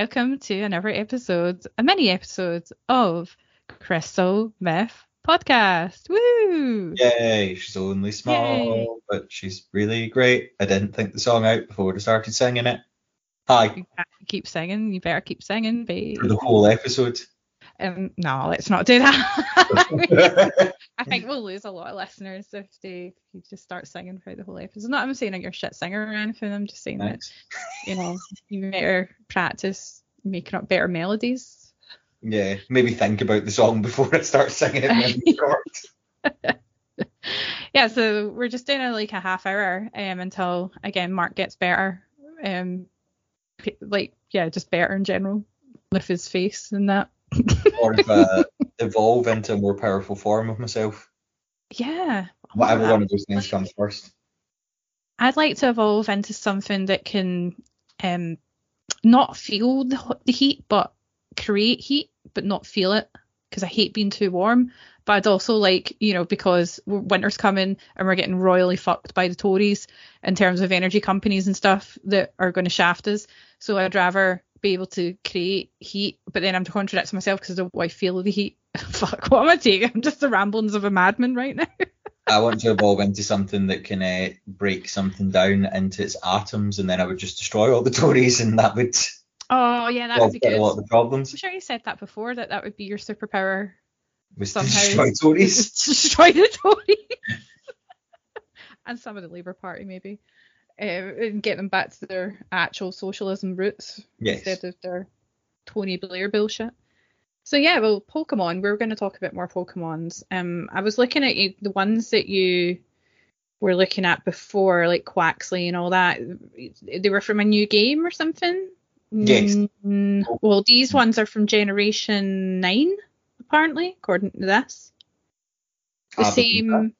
Welcome to another episode, uh, a mini episode of Crystal Myth Podcast. Woo! Yay, she's only small, Yay. but she's really great. I didn't think the song out before I started singing it. Hi, keep singing. You better keep singing, babe. for the whole episode. Um, no, let's not do that. I think we'll lose a lot of listeners if they if you just start singing throughout the whole episode. Not I'm saying that you're a shit singer or anything. I'm just saying that you know you better practice making up better melodies. Yeah, maybe think about the song before I start singing it. when we record. yeah, so we're just doing a, like a half hour um until again Mark gets better. Um, like yeah, just better in general with his face and that. Or if, uh, evolve into a more powerful form of myself. Yeah. Whatever one of those things comes first. I'd like to evolve into something that can um not feel the, the heat but create heat but not feel it because I hate being too warm. But I'd also like, you know, because winter's coming and we're getting royally fucked by the Tories in terms of energy companies and stuff that are going to shaft us. So I'd rather be able to create heat, but then I'm contradicting myself because I don't want to feel the heat. Fuck, what am I taking? I'm just the ramblings of a madman right now. I want to evolve into something that can uh, break something down into its atoms, and then I would just destroy all the Tories, and that would Oh yeah, that solve would be quite good. a lot of the problems. I'm sure you said that before that that would be your superpower. Was to Somehow- destroy Tories. Destroy the Tories. and some of the Labour Party maybe. Uh, and get them back to their actual socialism roots Yes. instead of their Tony Blair bullshit. So yeah, well, Pokemon. We're going to talk a bit more Pokemons. Um, I was looking at you, the ones that you were looking at before, like Quaxly and all that. They were from a new game or something. Yes. Mm, well, these ones are from Generation Nine, apparently, according to this. The I same.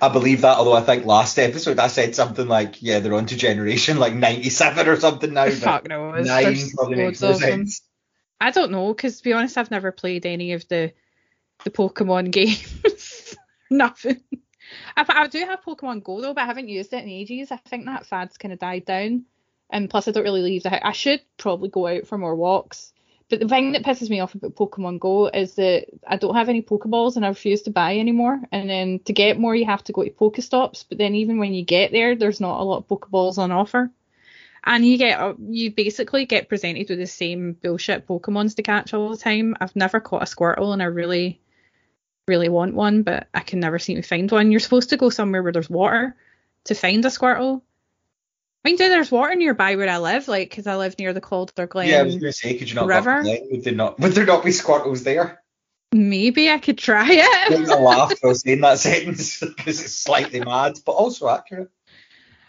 I believe that, although I think last episode I said something like, yeah, they're on to generation like 97 or something now. Fuck no, Nine probably makes no sense. I don't know, because to be honest, I've never played any of the the Pokemon games. Nothing. I, I do have Pokemon Go though, but I haven't used it in ages. I think that fad's kind of died down, and plus I don't really leave the house. I should probably go out for more walks. But the thing that pisses me off about Pokemon Go is that I don't have any Pokeballs and I refuse to buy anymore. And then to get more, you have to go to Pokestops. But then even when you get there, there's not a lot of Pokeballs on offer and you get uh, you basically get presented with the same bullshit Pokemons to catch all the time. I've never caught a Squirtle, and I really, really want one, but I can never seem to find one. You're supposed to go somewhere where there's water to find a Squirtle. Mind you, there's water nearby where I live, like because I live near the Calder Glen. yeah, I was going to say, could you not River? Would there not, would there not be Squirtles there? Maybe I could try it. to laugh while saying that sentence because it's slightly mad, but also accurate.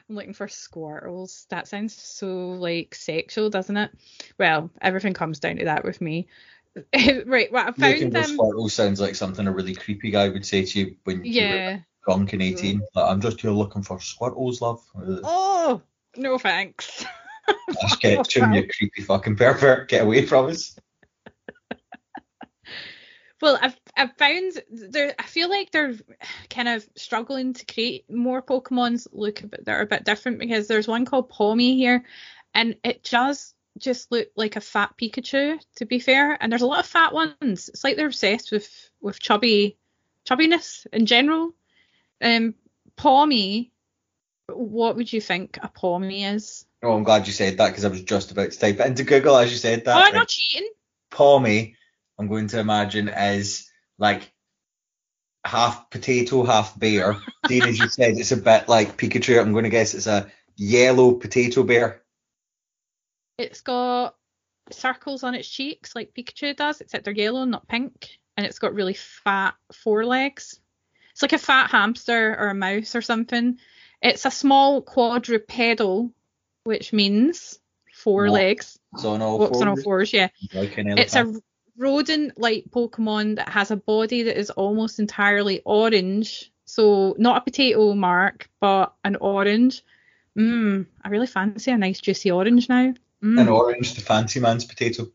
I'm looking for Squirtles. That sounds so like sexual, doesn't it? Well, everything comes down to that with me. right, well, I Looking found for them. Squirtles sounds like something a really creepy guy would say to you when you were drunk and 18. Like, I'm just here looking for Squirtles, love. Oh, no thanks. Just get to him, you creepy fucking pervert. Get away from us. Well, I've I've found there. I feel like they're kind of struggling to create more Pokemons look a bit that are a bit different because there's one called Pawmi here, and it does just look like a fat Pikachu. To be fair, and there's a lot of fat ones. It's like they're obsessed with with chubby chubbiness in general. Um, Pawmi. What would you think a Pawmi is? Oh, I'm glad you said that because I was just about to type it into Google as you said that. oh, I'm not cheating. Pawmi, I'm going to imagine is like half potato, half bear. Dean, as you said, it's a bit like Pikachu. I'm going to guess it's a yellow potato bear. It's got circles on its cheeks like Pikachu does, except they're yellow, not pink. And it's got really fat forelegs. It's like a fat hamster or a mouse or something. It's a small quadrupedal, which means four legs. So on all Walks on all fours, fours, yeah. like It's a rodent-like Pokemon that has a body that is almost entirely orange. So not a potato mark, but an orange. Mmm, I really fancy a nice juicy orange now. Mm. an orange, the fancy man's potato.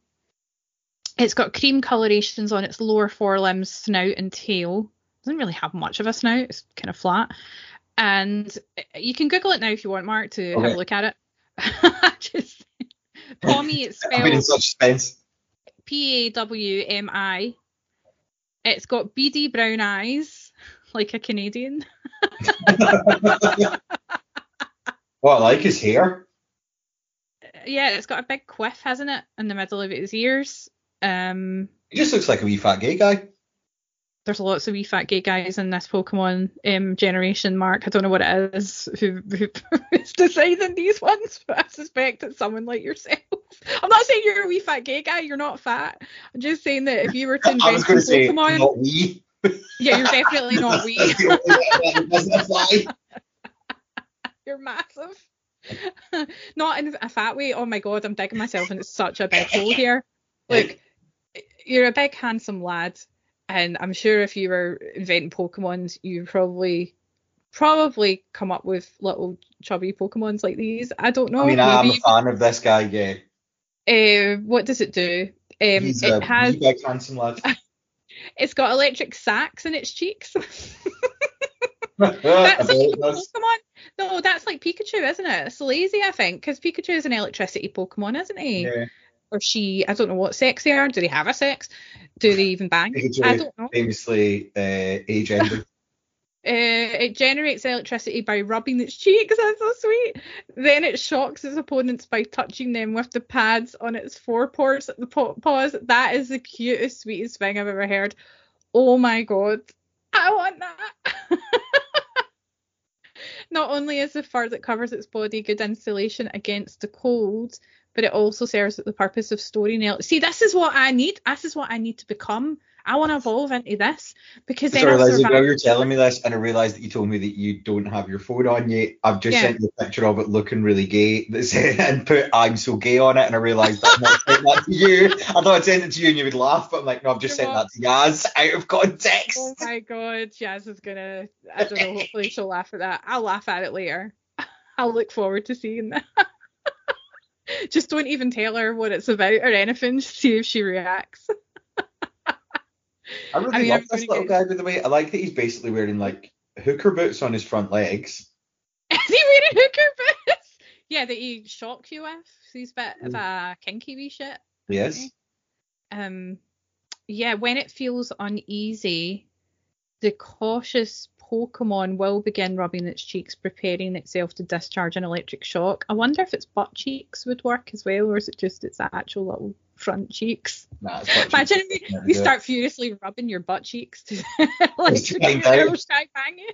It's got cream colorations on its lower forelimbs, snout, and tail. Doesn't really have much of a snout. It's kind of flat. And you can Google it now if you want, Mark, to have a look at it. Just Pawmi, it's I've been in spelled such suspense. P A W M I. It's got beady brown eyes, like a Canadian. What I like his hair. Yeah, it's got a big quiff, hasn't it, in the middle of its ears. Um, He just looks like a wee fat gay guy. There's lots of wee fat gay guys in this Pokemon um, generation, Mark. I don't know what it is who, who is deciding these ones, but I suspect it's someone like yourself. I'm not saying you're a wee fat gay guy, you're not fat. I'm just saying that if you were to I was invent going a to say Pokemon, not wee. yeah, you're definitely not wee. That's the only way that doesn't apply. You're massive. Not in a fat way. Oh my god, I'm digging myself and it's such a big hole here. Look, you're a big handsome lad, and I'm sure if you were inventing Pokemons, you probably probably come up with little chubby Pokemons like these. I don't know. I mean, I'm a fan of this guy. Yeah, Uh, what does it do? Um, he's a it has. big handsome lad. It's got electric sacs in its cheeks. That's like a Pokemon. No, that's like Pikachu, isn't it? It's lazy, I think, because Pikachu is an electricity Pokemon, isn't he? Yeah, Or she? I don't know what sex they are. Do they have a sex? Do they even bang? Pikachu I don't know. famously uh. Uh, it generates electricity by rubbing its cheeks. That's so sweet. Then it shocks its opponents by touching them with the pads on its forepaws. The paws. That is the cutest, sweetest thing I've ever heard. Oh my god, I want that. Not only is the fur that covers its body good insulation against the cold, but it also serves the purpose of el- See, this is what I need. This is what I need to become. I want to evolve into this because then realised survive. while you're telling me this, and I realised that you told me that you don't have your phone on yet. I've just Yeah. sent you a picture of it looking really gay. That said, and put "I'm so gay" on it, and I realised that I'm not that to you. I thought I'd sent it to you and you would laugh, but I'm like, no, I've just sent that to Yaz out of context. Oh my god, Jazz is gonna. I don't know. Hopefully she'll laugh at that. I'll laugh at it later. I'll look forward to seeing that. Just don't even tell her what it's about or anything. Just see if she reacts. I really I mean, love this little guy, by the way. I like that he's basically wearing like hooker boots on his front legs. Is he wearing hooker boots? Yeah, that he shock you with. He's a bit of a kinky wee shit. Yes. um yeah when it feels uneasy the cautious pokemon will begin rubbing its cheeks preparing itself to discharge an electric shock i wonder if its butt cheeks would work as well or is it just its actual little front cheeks Nah, imagine if you, you do it. start furiously rubbing your butt cheeks to electrocute find you out. or bang you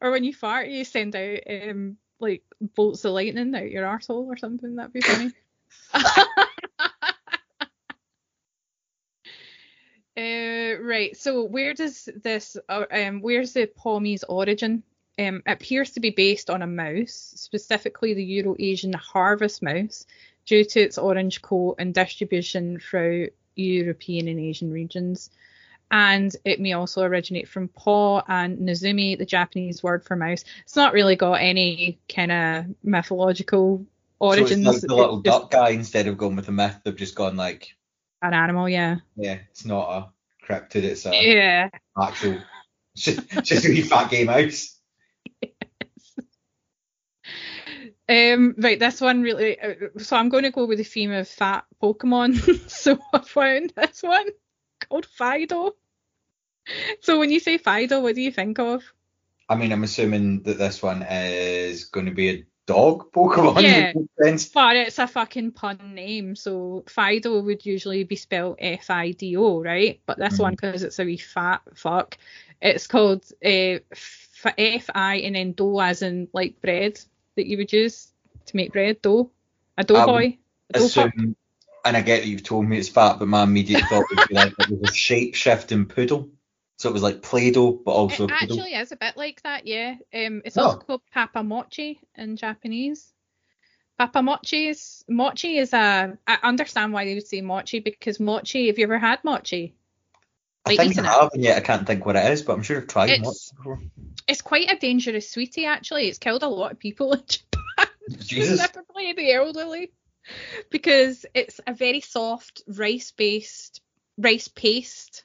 or when you fart you send out um like bolts of lightning out your arsehole or something that'd be funny Uh, right. So where does this? Uh, um, where's the Pawmi's origin? Um, it appears to be based on a mouse, specifically the Euro-Asian harvest mouse, due to its orange coat and distribution throughout European and Asian regions. And it may also originate from paw and Nezumi, the Japanese word for mouse. It's not really got any kind of mythological origins. So it's like the little duck guy instead of going with the myth. They've just gone like, An animal, yeah. yeah, it's not a cryptid. It's a Yeah. actual, just, a wee fat gay mouse. Um, right, this one really. Uh, so I'm going to go with the theme of fat Pokemon. so I found this one called Fido. So when you say Fido, what do you think of? I mean, I'm assuming that this one is going to be a dog Pokemon. Yeah. But it's a fucking pun name. So Fido would usually be spelled F I D O, right? But this Mhm. one, because it's a wee fat fuck, it's called uh, F I and then dough as in like bread that you would use to make bread. Dough. A dough boy. A dough. Assume, and I get that you've told me it's fat, but my immediate thought would be like it was a shape shifting poodle. So it was like Play-Doh, but also It actually is a bit like that, yeah. Um, it's Oh. also called papamochi in Japanese. Papamochi is mochi is a. I understand why they would say mochi because mochi. Have you ever had mochi? I like think I have, and yet I can't think what it is, but I'm sure I've tried it It's- before. It's quite a dangerous sweetie, actually. It's killed a lot of people in Japan, specifically the elderly, because it's a very soft rice-based, rice paste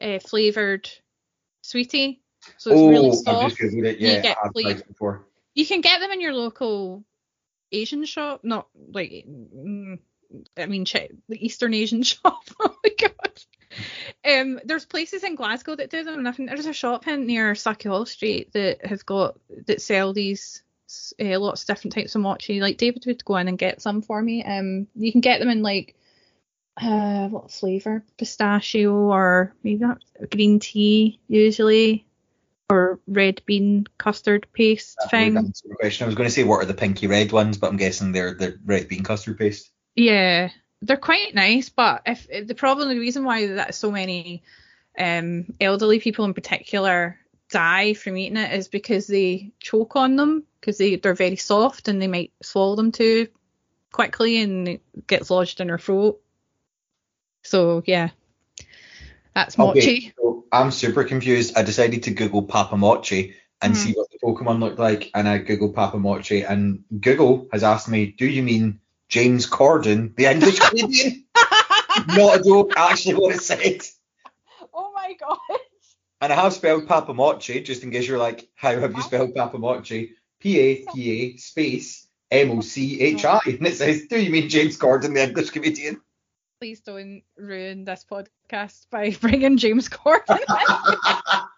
uh, flavored sweetie. So it's oh, really soft. it. You get I've tried it before. You can get them in your local Asian shop, not like mm, I mean Chi- the Eastern Asian shop. oh my god. Um, there's places in Glasgow that do them, and I think there's a shop in near Sauchiehall Street that has got that sell these uh, lots of different types of mochi. Like David would go in and get some for me. Um, you can get them in like uh, what flavour? Pistachio or maybe not green tea usually, or red bean custard paste thing. question. I was going to say what are the pinky red ones, but I'm guessing they're the red bean custard paste. Yeah, they're quite nice, but if, if the problem, the reason why that so many um, elderly people in particular die from eating it is because they choke on them because they they're very soft and they might swallow them too quickly and it gets lodged in their throat. So yeah, that's mochi. Okay, so I'm super confused. I decided to Google Papa Mochi and Mhm. see what the Pokemon looked like, and I Googled Papa Mochi, and Google has asked me, "Do you mean James Corden, the English comedian?" Not a joke, actually what it said. oh my god. And I have spelled Papa Mochi, just in case you're like, how have you spelled Papa Mochi? P A P A space M O C H I, and it says, "Do you mean James Corden, the English comedian?" Please don't ruin this podcast by bringing James Corden.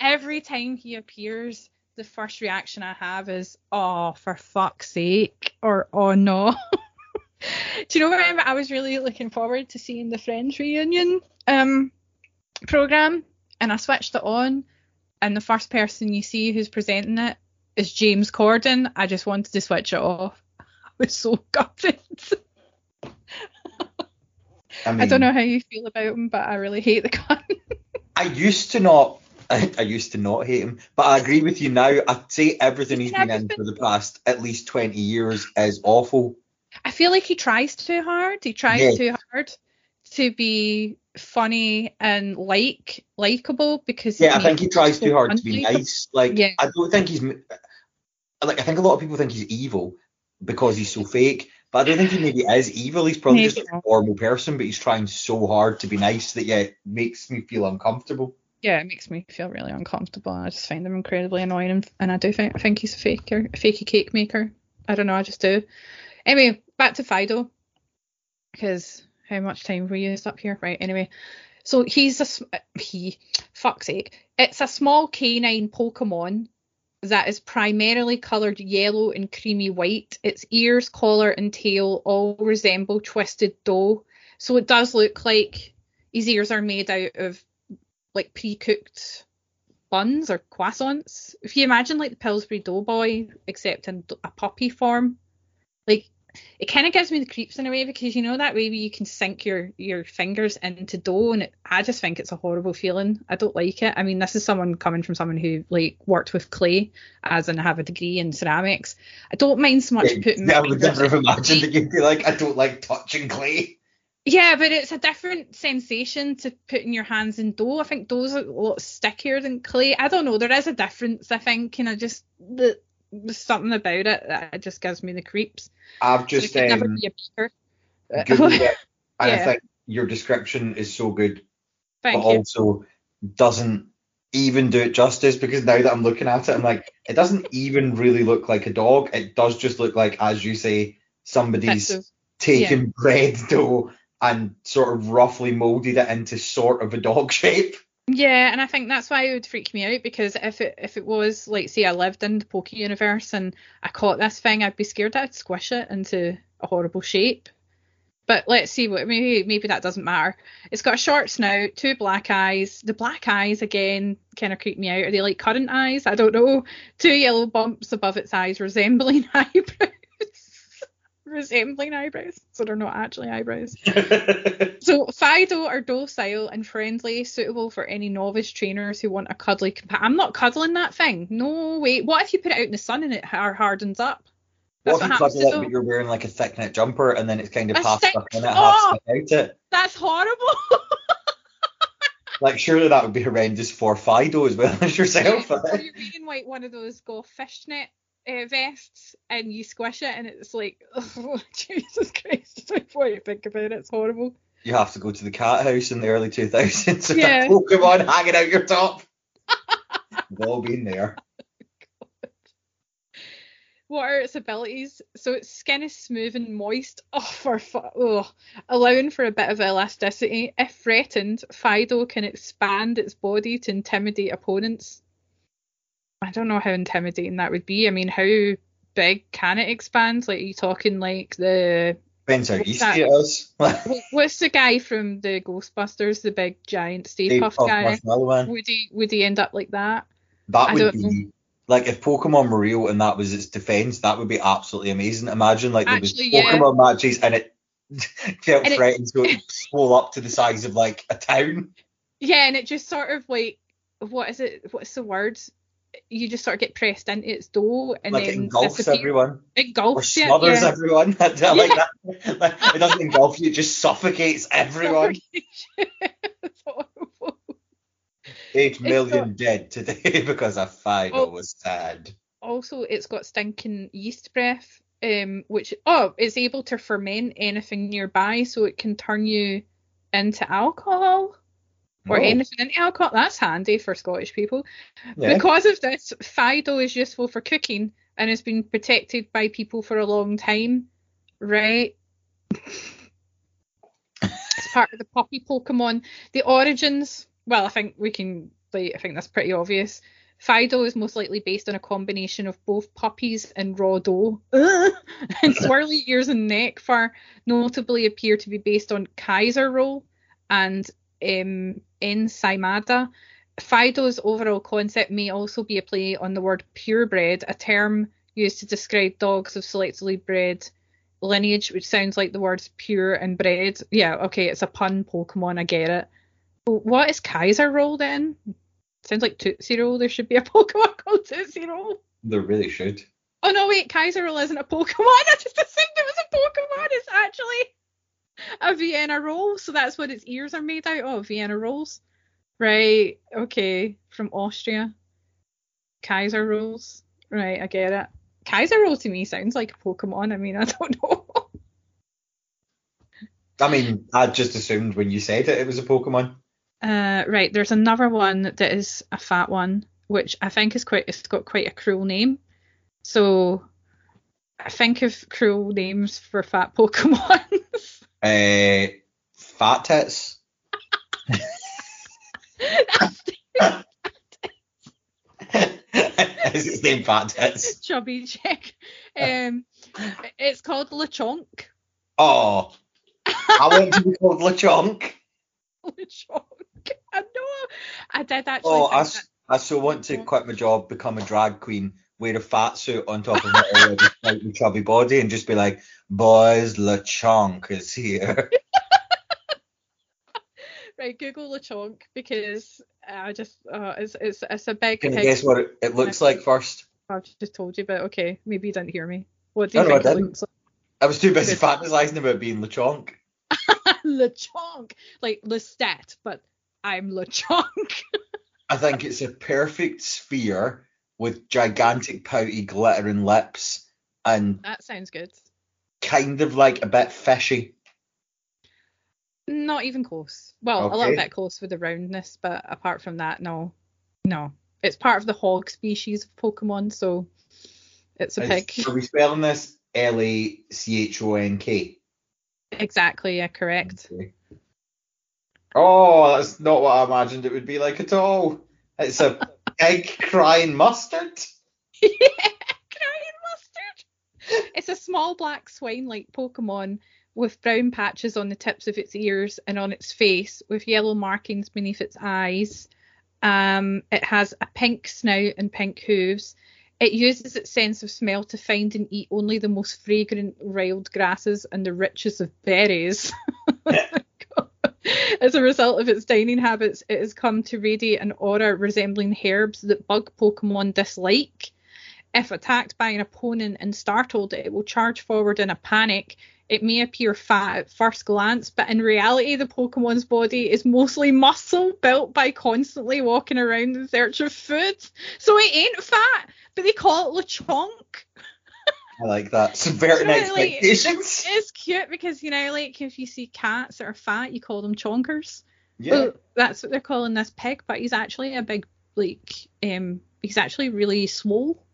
Every time he appears, the first reaction I have is, "Oh, for fuck's sake!" or "Oh no." Do you know what? I was really looking forward to seeing the Friends reunion um program, and I switched it on, and the first person you see who's presenting it is James Corden. I just wanted to switch it off. I was so gutted. I, mean, I don't know how you feel about him, but I really hate the guy. I used to not. I, I used to not hate him, but I agree with you now. I'd say everything he's been in for the past at least 20 years is awful. I feel like he tries too hard. He tries Yeah. too hard to be funny and like likable because Yeah, I think he tries so too hard to be nice. Like, Yeah. I don't think he's like. I think a lot of people think he's evil because he's so fake, but I don't think he maybe is evil. He's probably just a normal person, but he's trying so hard to be nice that yeah, it makes me feel uncomfortable. Yeah, it makes me feel really uncomfortable. I just find him incredibly annoying, and, and I do think I think he's a faker, a fakey cake maker. I don't know, I just do. Anyway, back to Fidough, because how much time have we used up here? Right. Anyway, so he's a he, fuck's sake, it's a small canine Pokemon that is primarily coloured yellow and creamy white. Its ears, collar, and tail all resemble twisted dough. So it does look like his ears are made out of like pre-cooked buns or croissants. If you imagine like the Pillsbury Doughboy, except in a puppy form, like it kind of gives me the creeps in a way because you know that way where you can sink your your fingers into dough, and it, I just think it's a horrible feeling. I don't like it. I mean, this is someone coming from someone who like worked with clay, as in have a degree in ceramics. I don't mind so much putting. Yeah, I would never have imagined that you'd be like, I don't like touching clay. Yeah, but it's a different sensation to putting your hands in dough. I think dough's a lot stickier than clay. I don't know. There is a difference. I think, and I just the, something about it that just gives me the creeps. I've just never um, be a baker. Googled it, and I think your description is so good, Thank but you. also doesn't even do it justice because now that I'm looking at it, I'm like, it doesn't even really look like a dog. It does just look like, as you say, somebody's of- taken bread dough and sort of roughly molded it into sort of a dog shape. Yeah, and I think that's why it would freak me out because if it if it was like say I lived in the Poke universe and I caught this thing, I'd be scared that I'd squish it into a horrible shape. But let's see what maybe maybe that doesn't matter. It's got a short snout, two black eyes. The black eyes again kind of creep me out. Are they like current eyes? I don't know. Two yellow bumps above its eyes resembling eyebrows. Resembling eyebrows. So they're not actually eyebrows. So Fidough are docile and friendly, suitable for any novice trainers who want a cuddly compa- I'm not cuddling that thing. No way. What if you put it out in the sun and it har- hardens up? That's what if what you happens cuddle to it, but you're wearing like a thick knit jumper and then it's kind of half thick- stuck in it, Oh! half stuck out it? That's horrible. Like, surely that would be horrendous for Fidough as well as yourself. or eh? you're wearing like one of those golf fishnet uh, vests and you squish it and it's like, oh, Jesus Christ. What do you think about it? It's horrible. you have to go to the cat house in the early 2000s with Yeah. a Pokemon hanging out your top. We've all been there. what are its abilities? So its skin is smooth and moist, oh, for fu- oh, allowing for a bit of elasticity. If threatened, Fidough can expand its body to intimidate opponents. I don't know how intimidating that would be. I mean, how big can it expand? Like, are you talking like the Depends how What's easy that? it is. what's the guy from the Ghostbusters, the big giant Stay Stay Puft Puft guy? Would he would he end up like that? That I would be like if Pokemon were real and that was its defense, that would be absolutely amazing. Imagine like there was Actually, yeah. Pokemon matches and it felt And threatened so it swole up to the size of like a town. Yeah, and it just sort of like what is it? What's the word? You just sort of get pressed into its dough and Like it then engulfs disappear. everyone. It Or engulfs it. smothers yeah. everyone. I like that. Like, it doesn't engulf you, it just suffocates everyone. It's horrible. Eight million got- dead today because a Fidough Oh. was sad. Also, it's got stinking yeast breath, um, which oh, it's able to ferment anything nearby, so it can turn you into alcohol or Oh, anything into alcohol. That's handy for Scottish people. yeah. Because of this, Fidough is useful for cooking and has been protected by people for a long time, right? it's part of the puppy Pokemon. The origins, well, I think we can, like, I think that's pretty obvious. Fidough is most likely based on a combination of both puppies and raw dough. and swirly ears and neck fur notably appear to be based on Kaiser roll and um, Ensaimada. Fidough's overall concept may also be a play on the word purebred, a term used to describe dogs of selectively bred lineage, which sounds like the words pure and bred. Yeah, okay, it's a pun Pokemon, I get it. What is Kaiser Roll then? Sounds like Tootsie Roll. There should be a Pokemon called Tootsie Roll. There really should. Oh no, wait, Kaiser Roll isn't a Pokemon. I just assumed it was a Pokemon. It's actually a Vienna roll, so that's what its ears are made out of. Vienna rolls, right? Okay, from Austria. Kaiser rolls, right? I get it. Kaiser roll to me sounds like a Pokemon. I mean, I don't know. I mean, I just assumed when you said it, it was a Pokemon. Uh, right, there's another one that is a fat one, which I think is quite. It's got quite a cruel name. So, I think of cruel names for fat Pokemon. Uh, fat tits. Is its name Fat Tits? chubby chick. Um, it's called Lechonk. Oh, I want to be called Lechonk. Lechonk. I know. I did actually. Oh, I, s- I so want to quit my job, become a drag queen, wear a fat suit on top of my already slightly chubby body, and just be like, boys, Lechonk is here. Right, Google Lechonk because I just uh, it's it's it's a big. Can you guess what it, it looks like first? I've just told you, but okay, maybe you didn't hear me. What do you No, no, I think it didn't. looks I was too busy fantasizing about being Lechonk. Lechonk, like Lestat, but I'm Lechonk. I think it's a perfect sphere with gigantic pouty glittering lips and that sounds good. Kind of like a bit fishy. Not even close. Well, a little Okay. bit close with the roundness, but apart from that, no, no. It's part of the hog species of Pokemon, so it's a pig. Is- Are we spelling this L A C H O N K? Exactly, yeah, correct. Okay. Oh, that's not what I imagined it would be like at all. It's a egg crying mustard. yeah, crying mustard. It's a small black swine-like Pokemon with brown patches on the tips of its ears and on its face, with yellow markings beneath its eyes. Um, it has a pink snout and pink hooves. It uses its sense of smell to find and eat only the most fragrant wild grasses and the richest of berries. As a result of its dining habits, it has come to radiate an aura resembling herbs that bug Pokemon dislike. If attacked by an opponent and startled, it will charge forward in a panic. It may appear fat at first glance, but in reality, the Pokemon's body is mostly muscle built by constantly walking around in search of food. So it ain't fat, but they call it Lechonk. I like that. Subverting It's really- expectations. It's cute because, you know, like if you see cats that are fat, you call them chonkers. Yeah. Well, that's what they're calling this pig, but he's actually a big, like, um, he's actually really swole.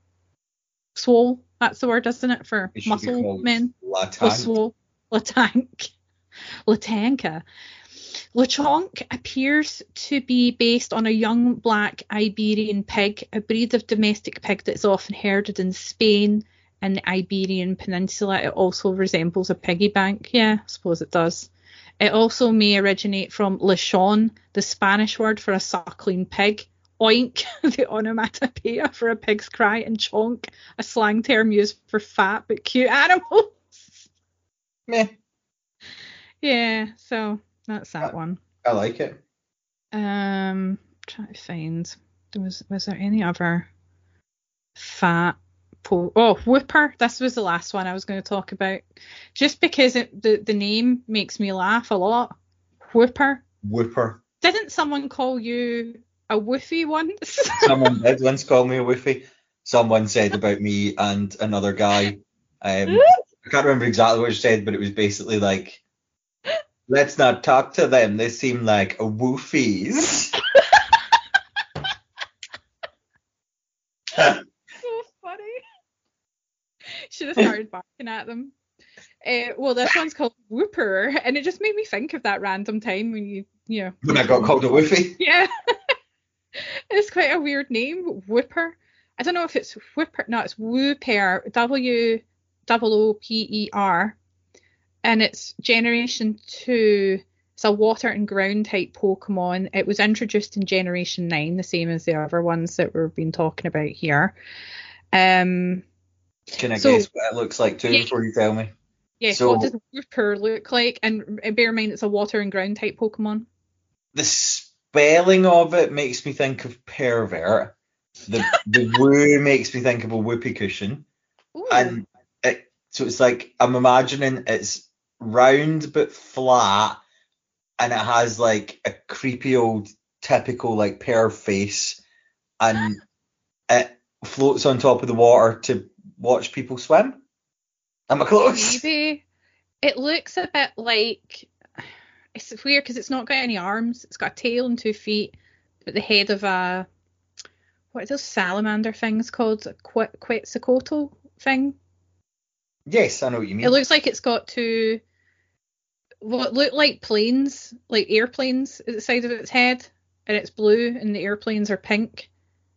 Swole. That's the word, isn't it, for It muscle men? La Or Tank. swole. Latank. Latanka. Lechonk appears to be based on a young black Iberian pig, a breed of domestic pig that is often herded in Spain and the Iberian Peninsula. It also resembles a piggy bank. Yeah, I suppose it does. It also may originate from lechon, the Spanish word for a suckling pig. Oink, the onomatopoeia for a pig's cry, and chonk, a slang term used for fat but cute animals. Meh, Yeah, so that's that one. I like it. Um, trying to find there was was there any other fat po- oh Whooper. This was the last one I was going to talk about, just because it, the the name makes me laugh a lot. Whooper. Whooper. Didn't someone call you a woofy once? Someone did once call me a woofy. Someone said about me and another guy. Um, I can't remember exactly what she said, but it was basically like, let's not talk to them. They seem like woofies. so funny. Should have started barking at them. Uh, well, this one's called Whooper, and it just made me think of that random time when you, you know, when I got called a woofie. Yeah. it's quite a weird name, Whooper. I don't know if it's Whooper. No, it's Wooper. W double O P E R. And it's Generation 2. It's a water and ground type Pokemon. It was introduced in Generation 9, the same as the other ones that we've been talking about here. Um, Can I So- guess what it looks like too Yeah. before you tell me? yes, So- what does Whooper look like? And bear in mind, it's a water and ground type Pokemon. The spelling of it makes me think of pervert. The the woo makes me think of a whoopee cushion. Ooh. and it so it's like I'm imagining it's round but flat, and it has like a creepy old typical like pear face, and it floats on top of the water to watch people swim. Am I close? Maybe it looks a bit like it's weird because it's not got any arms. It's got a tail and two feet, but the head of a what are those salamander things called? A Qu- Quetzalcoatl thing. Yes, I know what you mean. It looks like it's got two what look like planes, like airplanes at the side of its head, and it's blue, and the airplanes are pink,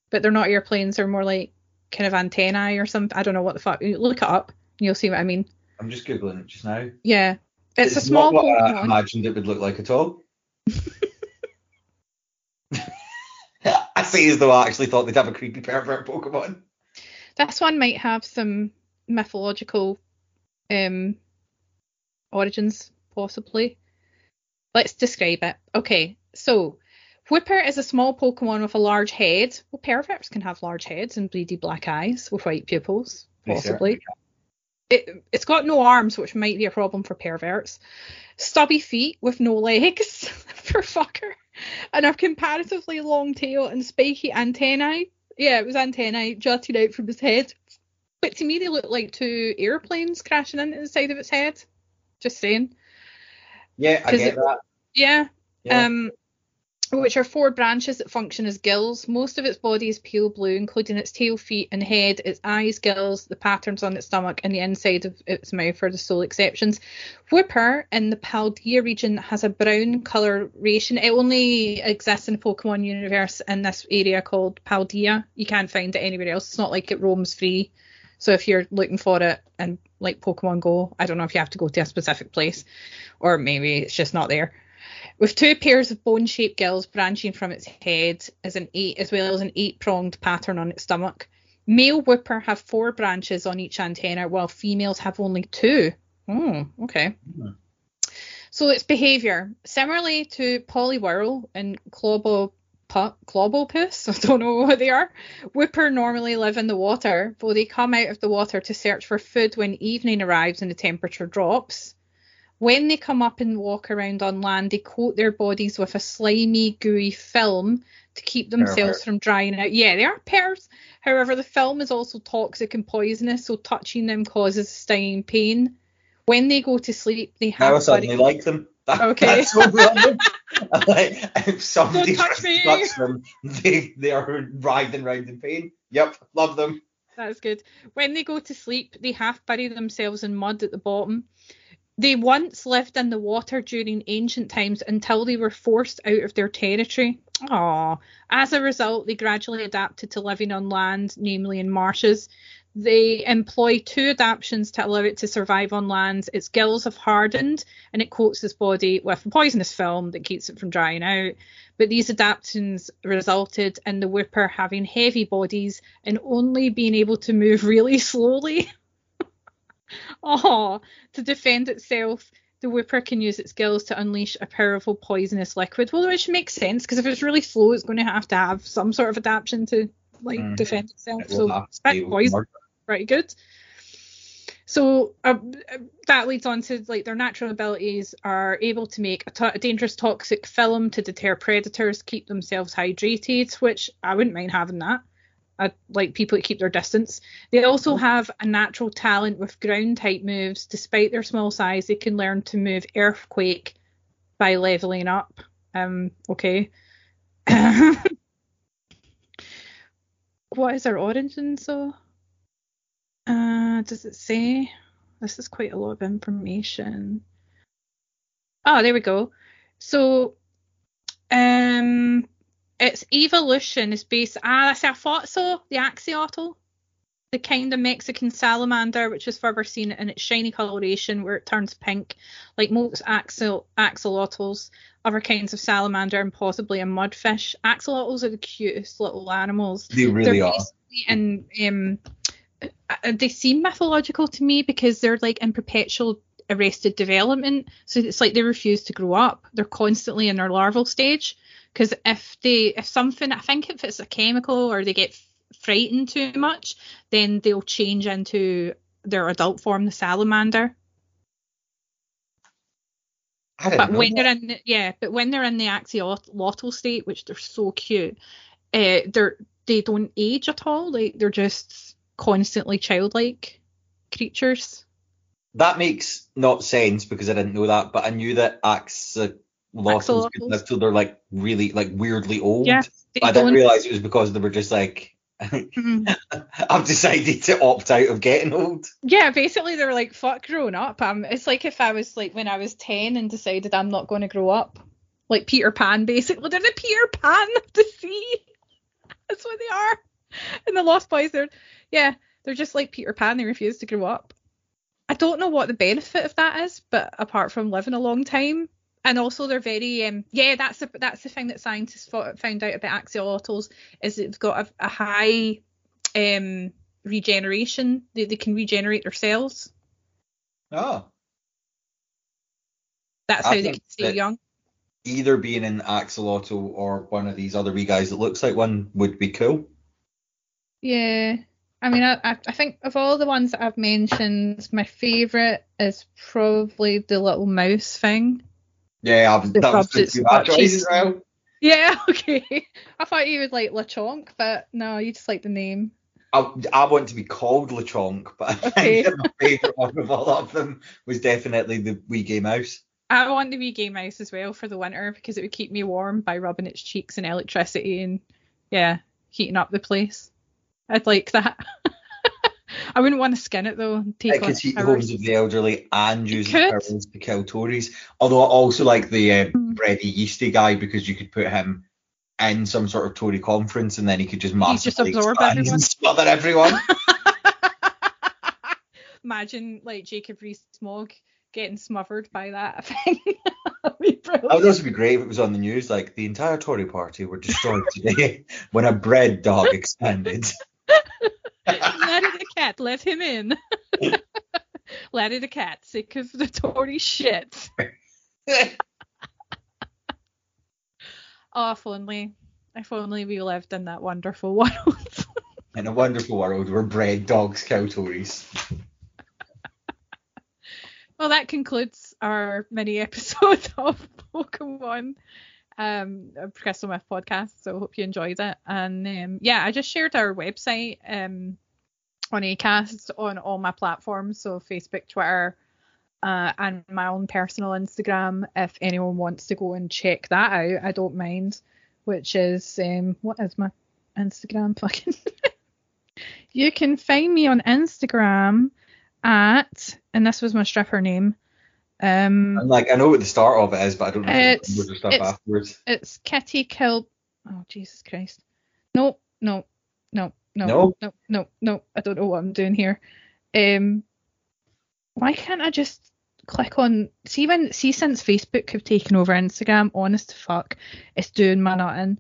but they're not airplanes. They're more like kind of antennae or something. I don't know what the fuck. Look it up, and you'll see what I mean. I'm just googling it just now. Yeah, it's, a small not what I imagined it would look like at all. I say as though I actually thought they'd have a creepy pervert Pokemon. This one might have some mythological um origins, possibly. Let's describe it. Okay, so Wooper is a small Pokemon with a large head. Well, perverts can have large heads and beady black eyes with white pupils, possibly. It, it's got no arms, which might be a problem for perverts. Stubby feet with no legs for fucker, and a comparatively long tail and spiky antennae. Yeah, it was antennae jutting out from his head. But to me, they look like two airplanes crashing into the side of its head. Just saying. Yeah, I get it- that. Yeah. Yeah. Um, which are four branches that function as gills. Most of its body is pale blue, including its tail, feet, and head. Its eyes, gills, the patterns on its stomach, and the inside of its mouth are the sole exceptions. Wooper in the Paldea region has a brown coloration. It only exists in the Pokemon universe in this area called Paldea. You can't find it anywhere else. It's not like it roams free. So if you're looking for it in like Pokemon Go, I don't know if you have to go to a specific place, or maybe it's just not there. With two pairs of bone-shaped gills branching from its head, as an eight as well as an eight-pronged pattern on its stomach. Male Wooper have four branches on each antenna, while females have only two. Oh, okay. Hmm. So its behaviour, similarly to Poliwhirl and Clobo Clobbopus, I don't know what they are. Wooper normally live in the water, though they come out of the water to search for food when evening arrives and the temperature drops. When they come up and walk around on land, they coat their bodies with a slimy, gooey film to keep themselves Pervert. from drying out. Yeah, they are pairs. However, the film is also toxic and poisonous, so touching them causes stinging pain. When they go to sleep, they Now I suddenly like them. That, Okay. That's so random. like, if somebody Don't touch me. touch them, they, they are writhing round in pain. Yep, love them. That's good. When they go to sleep, they half bury themselves in mud at the bottom. They once lived in the water during ancient times until they were forced out of their territory. Aww. As a result, they gradually adapted to living on land, namely in marshes. They employ two adaptations to allow it to survive on land. Its gills have hardened and it coats its body with a poisonous film that keeps it from drying out. But these adaptations resulted in the Wooper having heavy bodies and only being able to move really slowly. oh, to defend itself, the Wooper can use its gills to unleash a powerful poisonous liquid. Well, which makes sense because if it's really slow, it's going to have to have some sort of adaptation to like mm. defend itself. It so it's poison pretty good. So uh, that leads on to like their natural abilities are able to make a, to- a dangerous toxic film to deter predators, keep themselves hydrated, which I wouldn't mind having that. I like people that keep their distance. They also mm-hmm. have a natural talent with ground type moves. Despite their small size, they can learn to move earthquake by leveling up. Um, okay. what is their origin so? Uh, does it say? This is quite a lot of information. Oh, there we go. So, um, its evolution is based. Ah, I, I thought so. The axolotl, the kind of Mexican salamander, which is further seen in its shiny coloration where it turns pink, like most axol axolotls, other kinds of salamander, and possibly a mudfish. Axolotls are the cutest little animals. They really They're are. In um, uh, they seem mythological to me because they're like in perpetual arrested development. So it's like they refuse to grow up. They're constantly in their larval stage. Because if they, if something, I think if it's a chemical or they get frightened too much, then they'll change into their adult form, the salamander. but when that. they're in, the, yeah, but when they're in the axolotl state, which they're so cute, uh, they're they don't age at all. Like they're just constantly childlike creatures. That makes not sense because I didn't know that, but I knew that axolotls could live till they're like really like weirdly old. Yeah, I didn't realise it was because they were just like mm-hmm. I've decided to opt out of getting old. Yeah, basically they were like, fuck growing up. Um, it's like if I was like when I was ten and decided I'm not going to grow up. Like Peter Pan, basically. They're the Peter Pan of the sea. That's what they are. And the Lost Boys, they're yeah, they're just like Peter Pan. They refuse to grow up. I don't know what the benefit of that is, but apart from living a long time, and also they're very um, yeah, that's the that's the thing that scientists found out about axolotls is they've got a, a high um, regeneration. They they can regenerate their cells. Oh. That's I how they can stay young. Either being an axolotl or one of these other wee guys that looks like one would be cool. Yeah. I mean, I, I think of all the ones that I've mentioned, my favourite is probably the little mouse thing. Yeah, I've, that was that choice as well. Yeah, okay. I thought you would like Lechonk, but no, you just like the name. I, I want to be called Lechonk, but I okay. think my favourite one of all of them was definitely the wee gay mouse. I want the wee gay mouse as well for the winter because it would keep me warm by rubbing its cheeks in electricity and yeah, heating up the place. I'd like that. I wouldn't want to skin it though. Take it could heat the homes of the elderly and use the powers to kill Tories. Although I also like the uh, mm. bready yeasty guy because you could put him in some sort of Tory conference and then he could just massively just absorb everyone. and smother everyone. Imagine like Jacob Rees-Mogg getting smothered by that thing. that would also be great if it was on the news like the entire Tory party were destroyed today when a bread dog expanded. Larry the cat, let him in. Laddie the cat, sick of the Tory shit. oh, if only, if only we lived in that wonderful world. in a wonderful world where bred dogs kill Tories. well, that concludes our mini episode of Pokemon um Crystal Myth podcast. So hope you enjoyed it. And um, yeah, I just shared our website um on Acast on all my platforms, so Facebook, Twitter, uh, and my own personal Instagram. If anyone wants to go and check that out, I don't mind. Which is um what is my Instagram fucking You can find me on Instagram at, and this was my stripper name. Um, I'm like, I know what the start of it is, but I don't know It's- the stuff it's- afterwards. it's Kitty Kill. Oh Jesus Christ! No, no, no, no, No? no, no, no. I don't know what I'm doing here. Um, why can't I just click on? See when see since Facebook have taken over Instagram, honest to fuck, it's doing my nothing.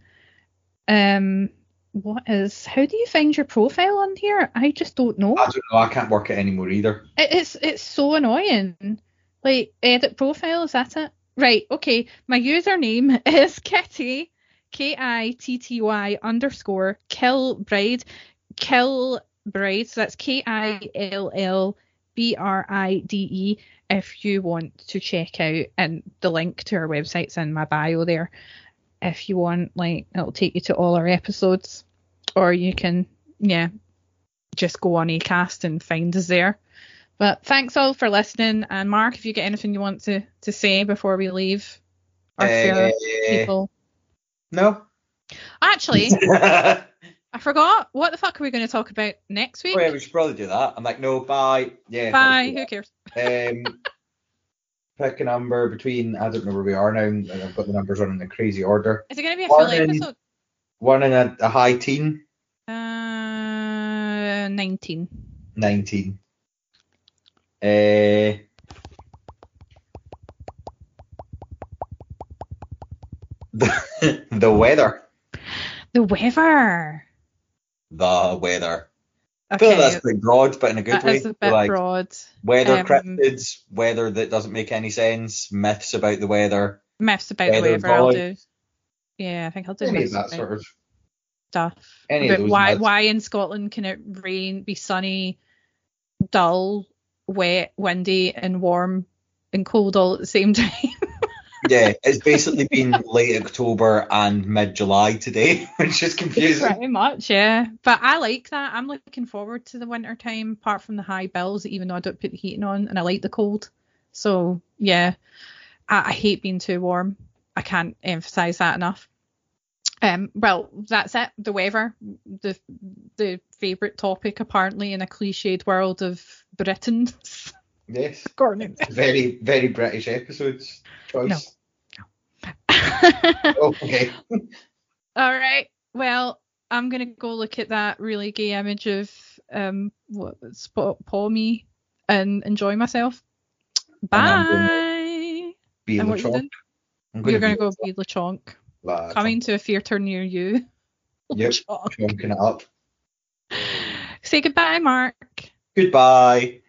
Um, what is? How do you find your profile on here? I just don't know. I don't know. I can't work it anymore either. It- It's it's so annoying. Like edit profile, is that it? Right, okay. My username is Kitty K I T T Y underscore kill bride. Kill bride. So that's K I L L B R I D E if you want to check out and the link to our website's in my bio there. If you want, like it'll take you to all our episodes. Or you can yeah, just go on Acast and find us there. But thanks all for listening. And Mark, if you get anything you want to, to say before we leave our Uh, people. No. Actually, I forgot. What the fuck are we going to talk about next week? Oh, yeah, we should probably do that. I'm like, no, bye. Yeah. Bye. Who cares? Um, pick a number between. I don't know where we are now. and I've got the numbers on in a crazy order. Is it going to be a full One in- episode? One in a, a high teen, Uh, 19. 19. Uh, the, the weather. The weather. The weather. I feel Okay. like that's pretty broad, but in a good That way. is a bit like broad. weather Um, cryptids, weather that doesn't make any sense, myths about the weather, Myths about the Weather weather. I'll do. Yeah, I think I'll do any that sort of. stuff. Any of about those why myths. why in Scotland can it rain, be sunny, dull, wet, windy, and warm and cold all at the same time? Yeah, it's basically been late October and mid July today, which is confusing. Pretty much, yeah. But I like that. I'm looking forward to the winter time, apart from the high bills, even though I don't put the heating on and I like the cold. So yeah, I, I hate being too warm. I can't emphasize that enough. Um, well, that's it. The weather, the the favourite topic apparently in a cliched world of Britain. Yes, Gordon. very, very British episodes choice. All Okay. All right. Well, I'm gonna go look at that really gay image of um what spot Pawmi and enjoy myself. I'm gonna Bye. Be And what you Lechonk. doing? I'm You're gonna be go be Lechonk. Lechonk. Coming to a theatre near you. Yep. Chonking it up. Say goodbye, Mark. Goodbye. Bye.